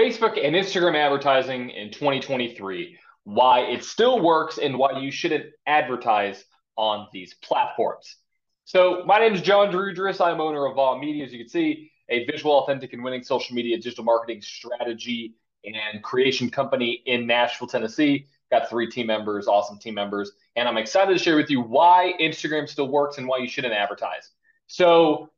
Facebook and Instagram advertising in 2023, why it still works and why you shouldn't advertise on these platforms. So, my name is John DiRugeris. I'm owner of Vaw Media, as you can see, a visual, authentic, and winning social media digital marketing strategy and creation company in Nashville, Tennessee. Got three team members, awesome team members, and I'm excited to share with you why Instagram still works and why you shouldn't advertise. So,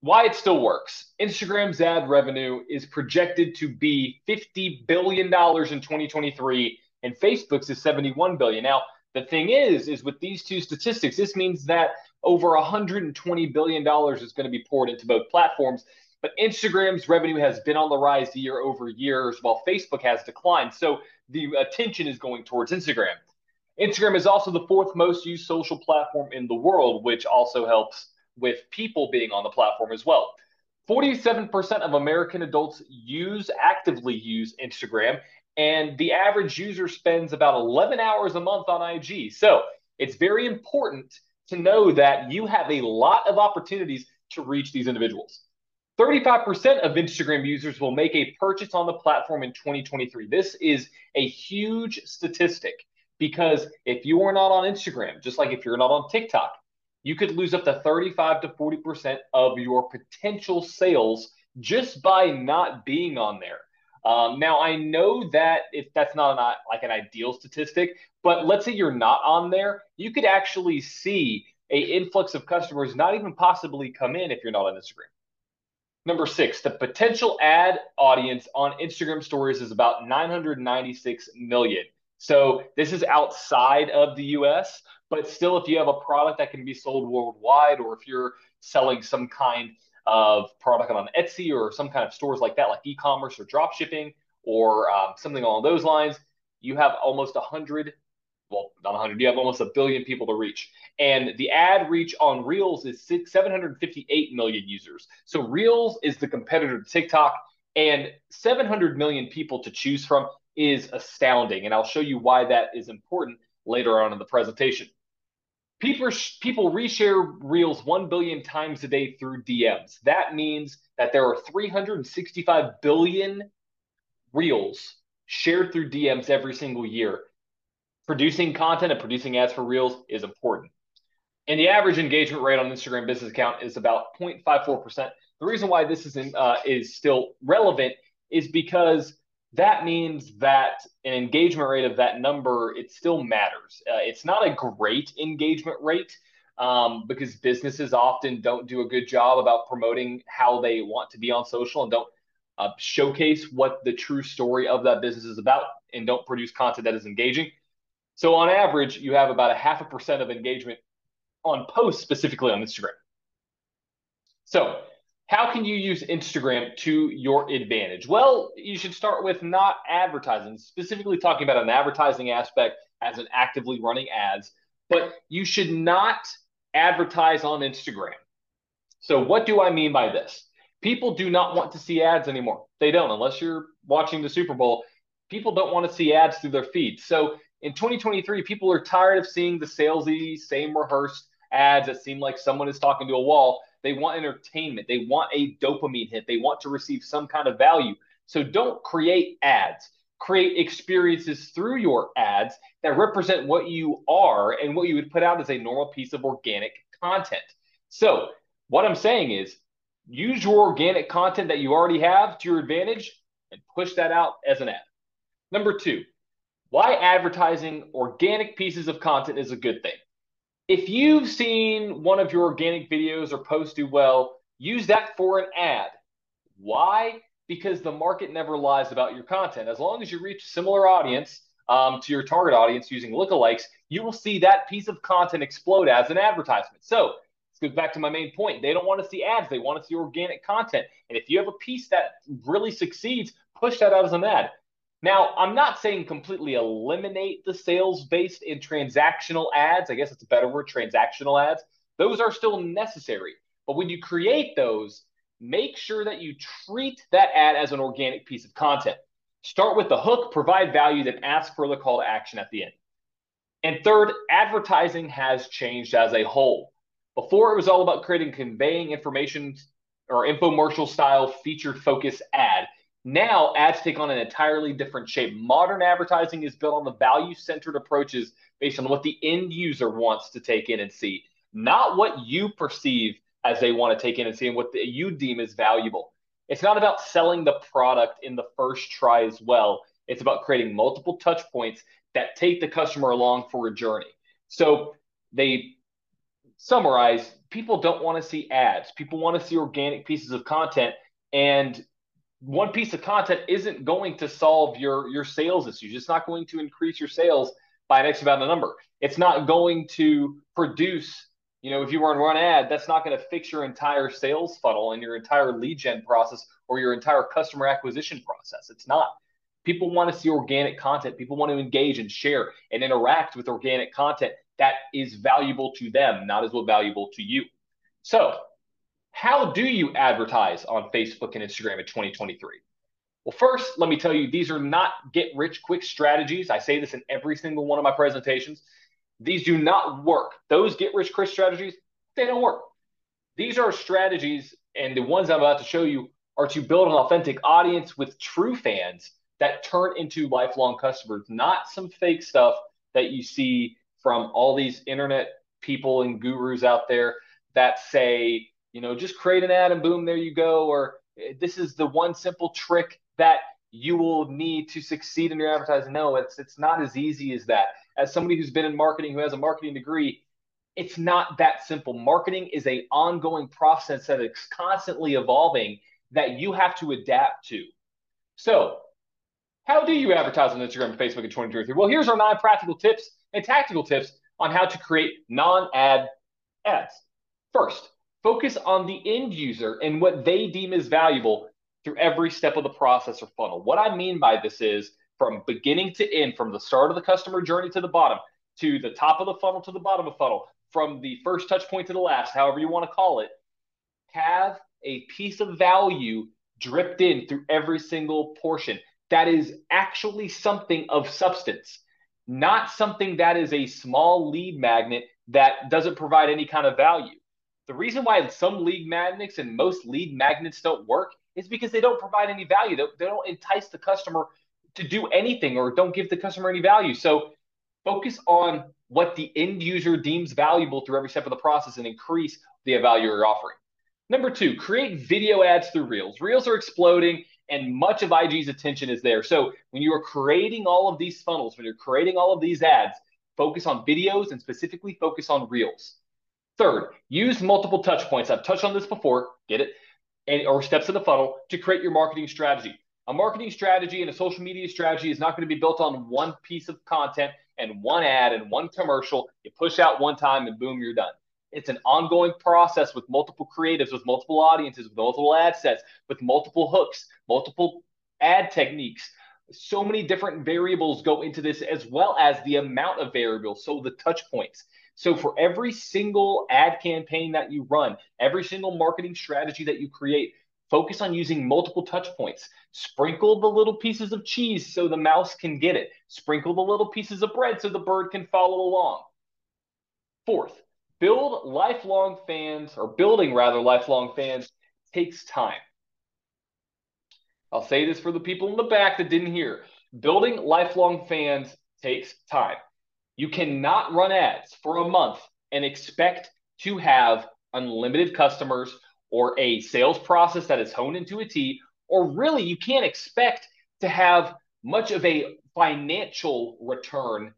why it still works. Instagram's ad revenue is projected to be $50 billion in 2023, and Facebook's is 71 billion. Now, the thing is, is with these two statistics, this means that over 120 billion dollars is going to be poured into both platforms. But Instagram's revenue has been on the rise year over years, while Facebook has declined. So the attention is going towards Instagram. Instagram is also the fourth most used social platform in the world, which also helps with people being on the platform as well. 47% of American adults use actively use Instagram, and the average user spends about 11 hours a month on IG. So it's very important to know that you have a lot of opportunities to reach these individuals. 35% of Instagram users will make a purchase on the platform in 2023. This is a huge statistic because if you are not on Instagram, just like if you're not on TikTok, you could lose up to 35 to 40% of your potential sales just by not being on there. Um, now I know that if that's not an, like an ideal statistic, but let's say you're not on there, you could actually see a influx of customers not even possibly come in if you're not on Instagram. Number six, the potential ad audience on Instagram stories is about 996 million. So this is outside of the US, but still, if you have a product that can be sold worldwide, or if you're selling some kind of product on Etsy or some kind of stores like that, like e-commerce or drop shipping or um, something along those lines, you have almost 100, well, not 100, you have almost a billion people to reach. And the ad reach on Reels is six, 758 million users. So Reels is the competitor to TikTok, and 700 million people to choose from is astounding. And I'll show you why that is important later on in the presentation. People, people reshare reels 1 billion times a day through DMs. That means that there are 365 billion reels shared through DMs every single year. Producing content and producing ads for reels is important. And the average engagement rate on Instagram business account is about 0.54%. The reason why this is, in, uh, is still relevant is because that means that an engagement rate of that number it still matters. Uh, it's not a great engagement rate um, because businesses often don't do a good job about promoting how they want to be on social and don't uh, showcase what the true story of that business is about and don't produce content that is engaging. So on average you have about a half a percent of engagement on posts specifically on instagram. So how can you use Instagram to your advantage? Well, you should start with not advertising, specifically talking about an advertising aspect as an actively running ads, but you should not advertise on Instagram. So, what do I mean by this? People do not want to see ads anymore. They don't, unless you're watching the Super Bowl. People don't want to see ads through their feeds. So, in 2023, people are tired of seeing the salesy, same rehearsed ads that seem like someone is talking to a wall they want entertainment. They want a dopamine hit. They want to receive some kind of value. So don't create ads. Create experiences through your ads that represent what you are and what you would put out as a normal piece of organic content. So, what I'm saying is use your organic content that you already have to your advantage and push that out as an ad. Number two, why advertising organic pieces of content is a good thing if you've seen one of your organic videos or posts do well, use that for an ad. Why? Because the market never lies about your content. As long as you reach a similar audience um, to your target audience using lookalikes, you will see that piece of content explode as an advertisement. So this goes back to my main point. They don't want to see ads. They want to see organic content. And if you have a piece that really succeeds, push that out as an ad. Now, I'm not saying completely eliminate the sales based and transactional ads. I guess it's a better word, transactional ads. Those are still necessary. But when you create those, make sure that you treat that ad as an organic piece of content. Start with the hook, provide value, then ask for the call to action at the end. And third, advertising has changed as a whole. Before it was all about creating conveying information or infomercial style featured focus ad Now, ads take on an entirely different shape. Modern advertising is built on the value centered approaches based on what the end user wants to take in and see, not what you perceive as they want to take in and see and what the, you deem is valuable. It's not about selling the product in the first try as well. It's about creating multiple touch points that take the customer along for a journey. So they summarize people don't want to see ads. People want to see organic pieces of content. And one piece of content isn't going to solve your your sales issues. It's not going to increase your sales by an X amount of number. It's not going to produce, you know, if you were to run ad, that's not going to fix your entire sales funnel and your entire lead gen process or your entire customer acquisition process. It's not. People want to see organic content. People want to engage and share and interact with organic content that is valuable to them, not as well valuable to you. So how do you advertise on Facebook and Instagram in 2023? Well, first, let me tell you, these are not get rich quick strategies. I say this in every single one of my presentations. These do not work. Those get rich quick strategies, they don't work. These are strategies, and the ones I'm about to show you are to build an authentic audience with true fans that turn into lifelong customers, not some fake stuff that you see from all these internet people and gurus out there that say, you know, just create an ad and boom, there you go. Or eh, this is the one simple trick that you will need to succeed in your advertising. No, it's it's not as easy as that. As somebody who's been in marketing, who has a marketing degree, it's not that simple. Marketing is a ongoing process that is constantly evolving that you have to adapt to. So, how do you advertise on Instagram and Facebook in 2023? Well, here's our nine practical tips and tactical tips on how to create non-ad ads. First, Focus on the end user and what they deem as valuable through every step of the process or funnel. What I mean by this is from beginning to end, from the start of the customer journey to the bottom, to the top of the funnel to the bottom of the funnel, from the first touch point to the last, however you want to call it, have a piece of value dripped in through every single portion that is actually something of substance, not something that is a small lead magnet that doesn't provide any kind of value. The reason why some lead magnets and most lead magnets don't work is because they don't provide any value. They, they don't entice the customer to do anything or don't give the customer any value. So focus on what the end user deems valuable through every step of the process and increase the value you're offering. Number two, create video ads through Reels. Reels are exploding and much of IG's attention is there. So when you are creating all of these funnels, when you're creating all of these ads, focus on videos and specifically focus on Reels. Third, use multiple touch points. I've touched on this before, get it? And, or steps in the funnel to create your marketing strategy. A marketing strategy and a social media strategy is not going to be built on one piece of content and one ad and one commercial. You push out one time and boom, you're done. It's an ongoing process with multiple creatives, with multiple audiences, with multiple ad sets, with multiple hooks, multiple ad techniques. So many different variables go into this, as well as the amount of variables. So the touch points. So for every single ad campaign that you run, every single marketing strategy that you create, focus on using multiple touch points. Sprinkle the little pieces of cheese so the mouse can get it. Sprinkle the little pieces of bread so the bird can follow along. Fourth, build lifelong fans or building rather lifelong fans takes time. I'll say this for the people in the back that didn't hear. Building lifelong fans takes time. You cannot run ads for a month and expect to have unlimited customers or a sales process that is honed into a T, or really you can't expect to have much of a financial return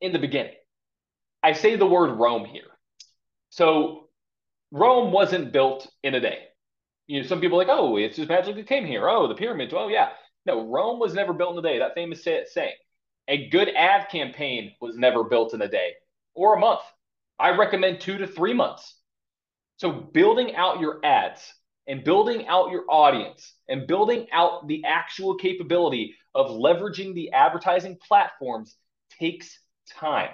in the beginning. I say the word Rome here. So Rome wasn't built in a day. You know, some people like, oh, it's just magically came here. Oh, the pyramids. Oh, yeah. No, Rome was never built in a day. That famous saying. A good ad campaign was never built in a day or a month. I recommend two to three months. So, building out your ads and building out your audience and building out the actual capability of leveraging the advertising platforms takes time.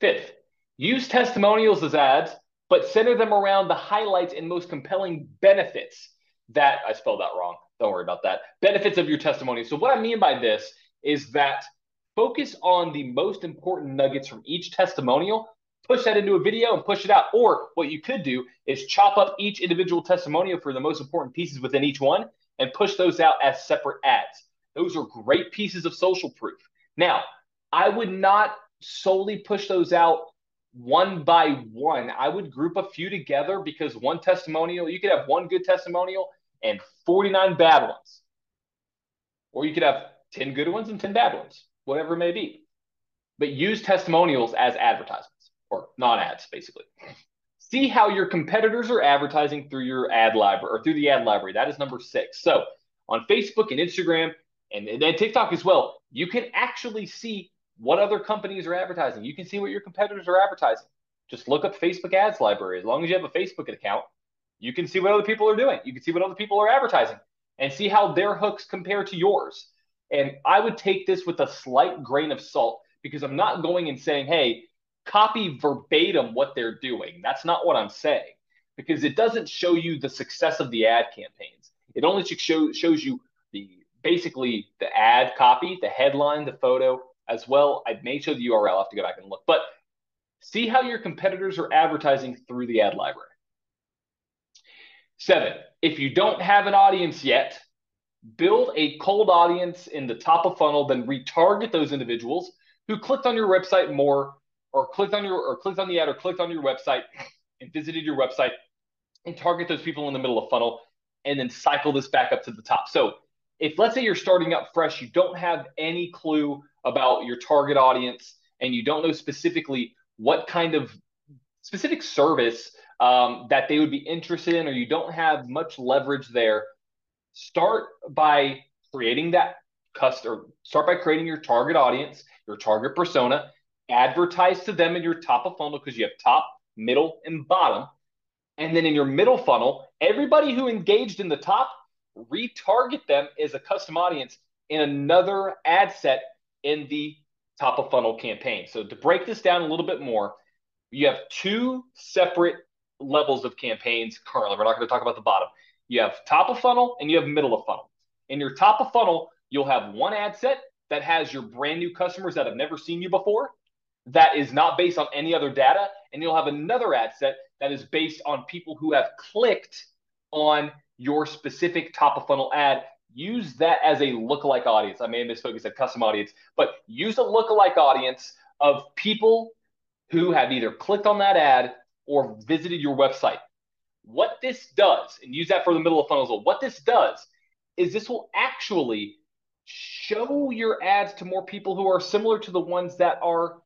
Fifth, use testimonials as ads, but center them around the highlights and most compelling benefits that I spelled that wrong. Don't worry about that. Benefits of your testimony. So, what I mean by this is that focus on the most important nuggets from each testimonial, push that into a video and push it out. Or what you could do is chop up each individual testimonial for the most important pieces within each one and push those out as separate ads. Those are great pieces of social proof. Now, I would not solely push those out one by one. I would group a few together because one testimonial, you could have one good testimonial and 49 bad ones. Or you could have 10 good ones and 10 bad ones, whatever it may be. But use testimonials as advertisements or non ads, basically. See how your competitors are advertising through your ad library or through the ad library. That is number six. So on Facebook and Instagram and, and then TikTok as well, you can actually see what other companies are advertising. You can see what your competitors are advertising. Just look up Facebook ads library. As long as you have a Facebook account, you can see what other people are doing. You can see what other people are advertising and see how their hooks compare to yours. And I would take this with a slight grain of salt because I'm not going and saying, hey, copy verbatim what they're doing. That's not what I'm saying because it doesn't show you the success of the ad campaigns. It only show, shows you the basically the ad copy, the headline, the photo, as well. I may show the URL. I have to go back and look, but see how your competitors are advertising through the ad library. Seven, if you don't have an audience yet, build a cold audience in the top of funnel, then retarget those individuals who clicked on your website more or clicked on your or clicked on the ad or clicked on your website and visited your website and target those people in the middle of funnel and then cycle this back up to the top. So if let's say you're starting up fresh, you don't have any clue about your target audience and you don't know specifically what kind of specific service um, that they would be interested in, or you don't have much leverage there, start by creating that customer, start by creating your target audience, your target persona, advertise to them in your top of funnel because you have top, middle, and bottom. And then in your middle funnel, everybody who engaged in the top, retarget them as a custom audience in another ad set in the top of funnel campaign. So to break this down a little bit more, you have two separate levels of campaigns currently. We're not going to talk about the bottom. You have top of funnel and you have middle of funnel. In your top of funnel, you'll have one ad set that has your brand new customers that have never seen you before that is not based on any other data. And you'll have another ad set that is based on people who have clicked on your specific top of funnel ad. Use that as a lookalike audience. I may have misspoken, said custom audience, but use a lookalike audience of people who have either clicked on that ad or visited your website. What this does, and use that for the middle of funnel as well, what this does is this will actually show your ads to more people who are similar to the ones that are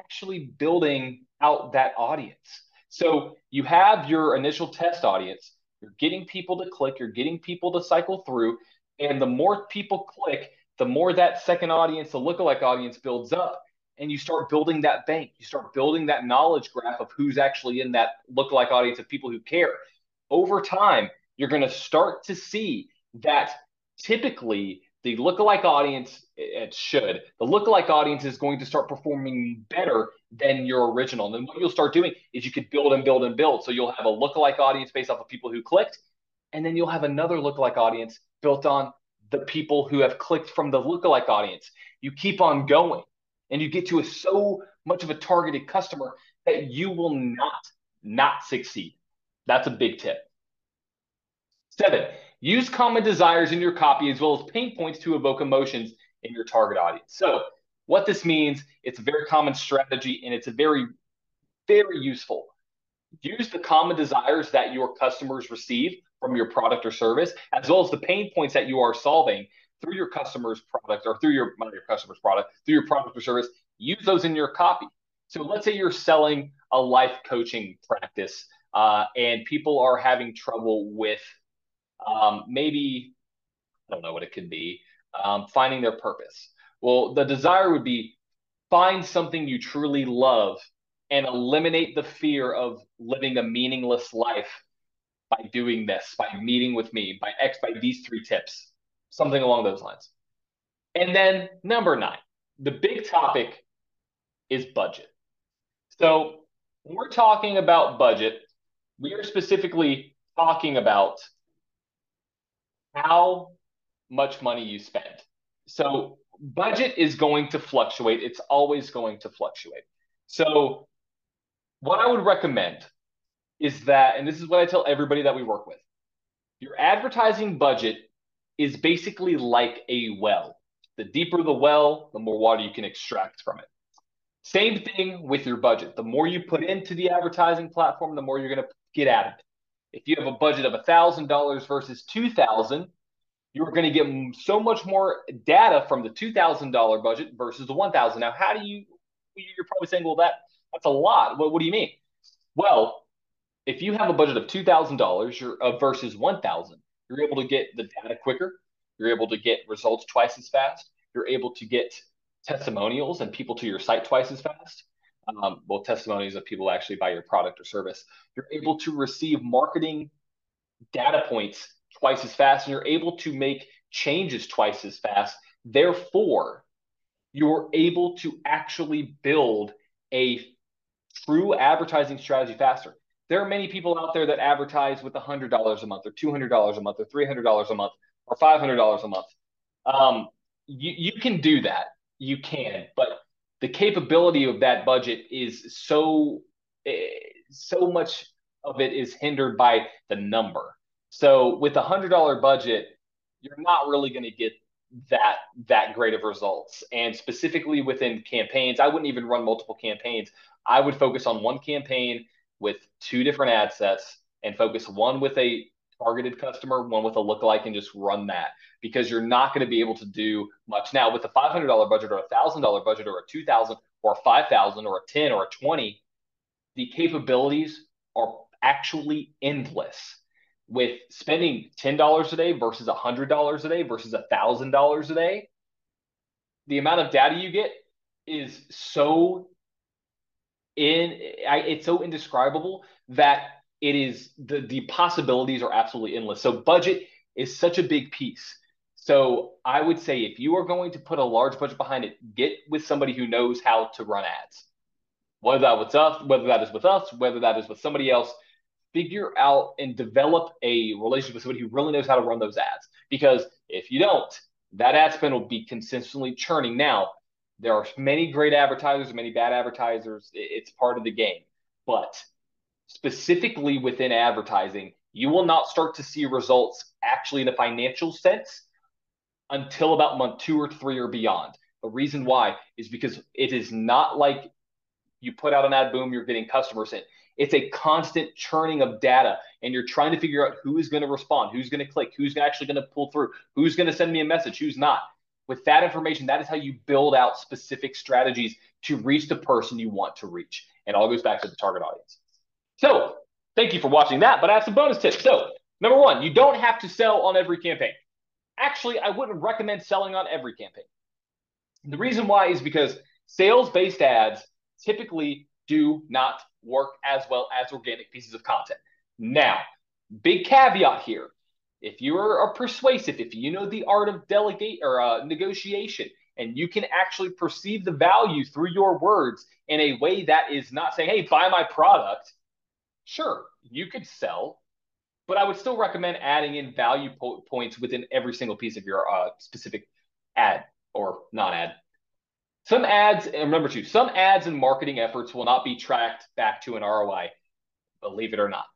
actually building out that audience. So you have your initial test audience, you're getting people to click, you're getting people to cycle through, and the more people click, the more that second audience, the lookalike audience builds up. And you start building that bank. You start building that knowledge graph of who's actually in that lookalike audience of people who care. Over time, you're going to start to see that typically the lookalike audience it should the lookalike audience is going to start performing better than your original and then what you'll start doing is you could build and build and build so you'll have a lookalike audience based off of people who clicked and then you'll have another lookalike audience built on the people who have clicked from the lookalike audience you keep on going and you get to a so much of a targeted customer that you will not not succeed that's a big tip seven Use common desires in your copy as well as pain points to evoke emotions in your target audience. So, what this means, it's a very common strategy and it's a very, very useful. Use the common desires that your customers receive from your product or service, as well as the pain points that you are solving through your customer's product or through your not your customer's product, through your product or service. Use those in your copy. So let's say you're selling a life coaching practice uh, and people are having trouble with um, maybe I don't know what it could be, um, finding their purpose. Well, the desire would be find something you truly love and eliminate the fear of living a meaningless life by doing this, by meeting with me, by X, by these three tips, something along those lines. And then number nine, the big topic is budget. So when we're talking about budget, we are specifically talking about how much money you spend. So budget is going to fluctuate. It's always going to fluctuate. So what I would recommend is that, and this is what I tell everybody that we work with, your advertising budget is basically like a well. The deeper the well, the more water you can extract from it. Same thing with your budget. The more you put into the advertising platform, the more you're going to get out of it. If you have a budget of $1,000 versus 2000 you're going to get so much more data from the $2,000 budget versus the 1000 Now, how do you, you're probably saying, well, that that's a lot. What, what do you mean? Well, if you have a budget of $2,000 uh, versus 1000 you're able to get the data quicker. You're able to get results twice as fast. You're able to get testimonials and people to your site twice as fast. Um, well, testimonies of people actually buy your product or service. You're able to receive marketing data points twice as fast, and you're able to make changes twice as fast. Therefore, you're able to actually build a true advertising strategy faster. There are many people out there that advertise with $100 a month or $200 a month or $300 a month or $500 a month. Um, you, you can do that. You can, but the capability of that budget is so, eh, so much of it is hindered by the number. So with a hundred dollar budget, you're not really going to get that that great of results. And specifically within campaigns, I wouldn't even run multiple campaigns. I would focus on one campaign with two different ad sets and focus one with a targeted customer, one with a lookalike, and just run that because you're not going to be able to do much now with a $500 budget or a $1,000 budget or a 2000 or a 5000 or a 10 or a 20. The capabilities are actually endless with spending $10 a day versus $100 a day versus $1,000 a day, the amount of data you get is so in I, it's so indescribable that it is the the possibilities are absolutely endless. So budget is such a big piece. So I would say if you are going to put a large budget behind it, get with somebody who knows how to run ads. Whether that with us, whether that is with us, whether that is with somebody else, figure out and develop a relationship with somebody who really knows how to run those ads. Because if you don't, that ad spend will be consistently churning. Now, there are many great advertisers, and many bad advertisers. It's part of the game. But specifically within advertising, you will not start to see results actually in a financial sense until about month two or three or beyond. The reason why is because it is not like you put out an ad, boom, you're getting customers in. It's a constant churning of data, and you're trying to figure out who is going to respond, who's going to click, who's actually going to pull through, who's going to send me a message, who's not. With that information, that is how you build out specific strategies to reach the person you want to reach. And all goes back to the target audience. So, thank you for watching that, but I have some bonus tips. So, number one, you don't have to sell on every campaign. Actually, I wouldn't recommend selling on every campaign. The reason why is because sales based ads typically do not work as well as organic pieces of content. Now, big caveat here. If you are persuasive, if you know the art of delegate or uh, negotiation, and you can actually perceive the value through your words in a way that is not saying, hey, buy my product, sure, you could sell, but I would still recommend adding in value po- points within every single piece of your uh, specific ad or non ad. Some ads, and remember too, some ads and marketing efforts will not be tracked back to an ROI, believe it or not.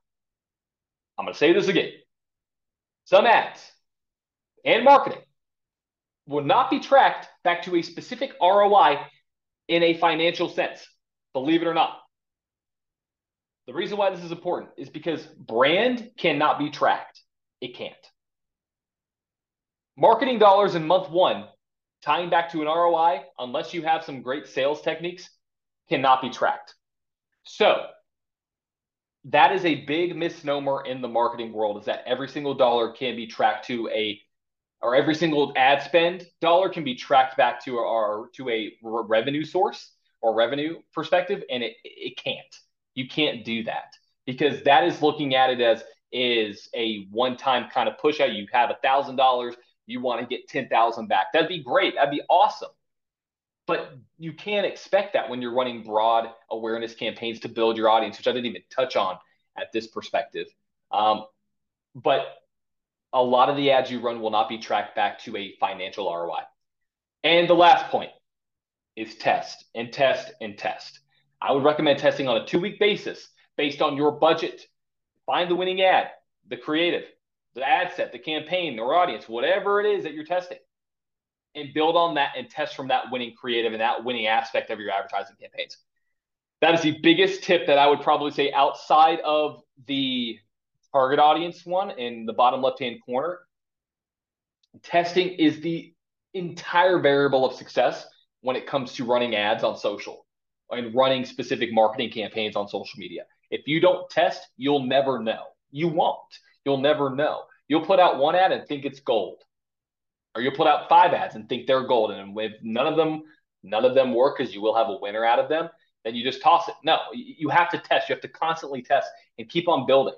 I'm going to say this again. Some ads and marketing will not be tracked back to a specific ROI in a financial sense, believe it or not. The reason why this is important is because brand cannot be tracked. It can't. Marketing dollars in month one tying back to an ROI, unless you have some great sales techniques, cannot be tracked. So that is a big misnomer in the marketing world is that every single dollar can be tracked to a or every single ad spend dollar can be tracked back to our to a revenue source or revenue perspective and it it can't you can't do that because that is looking at it as is a one time kind of push out you have a thousand dollars you want to get 10,000 back. That'd be great. That'd be awesome. But you can't expect that when you're running broad awareness campaigns to build your audience, which I didn't even touch on at this perspective. Um, but a lot of the ads you run will not be tracked back to a financial ROI. And the last point is test and test and test. I would recommend testing on a two week basis based on your budget. Find the winning ad, the creative, the ad set, the campaign, their audience, whatever it is that you're testing, and build on that and test from that winning creative and that winning aspect of your advertising campaigns. That is the biggest tip that I would probably say outside of the target audience one in the bottom left hand corner. Testing is the entire variable of success when it comes to running ads on social and running specific marketing campaigns on social media. If you don't test, you'll never know. You won't. You'll never know. You'll put out one ad and think it's gold. Or you'll put out five ads and think they're golden. And if none of them, none of them work because you will have a winner out of them, then you just toss it. No, you have to test. You have to constantly test and keep on building.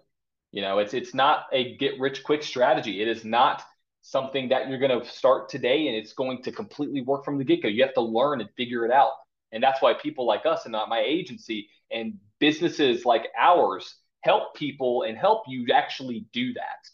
You know, it's it's not a get rich quick strategy. It is not something that you're going to start today and it's going to completely work from the get go. You have to learn and figure it out. And that's why people like us and not my agency and businesses like ours help people and help you actually do that.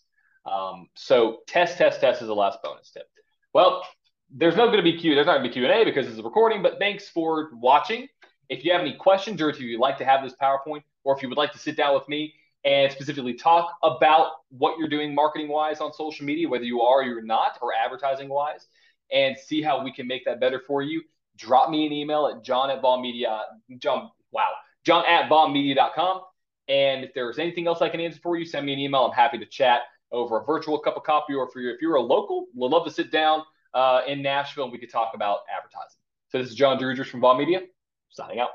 Um, so test, test, test is the last bonus tip. Well, there's no going to be Q. There's not going to be Q and A because it's a recording. But thanks for watching. If you have any questions or if you'd like to have this PowerPoint, or if you would like to sit down with me and specifically talk about what you're doing marketing wise on social media, whether you are or you're not, or advertising wise, and see how we can make that better for you, drop me an email at john at media. John, wow, john at bombmedia.com. And if there's anything else I can answer for you, send me an email. I'm happy to chat over a virtual cup of coffee, or if you're, if you're a local, we'd love to sit down uh, in Nashville and we could talk about advertising. So this is John DiRugeris from Bomb Media, signing out.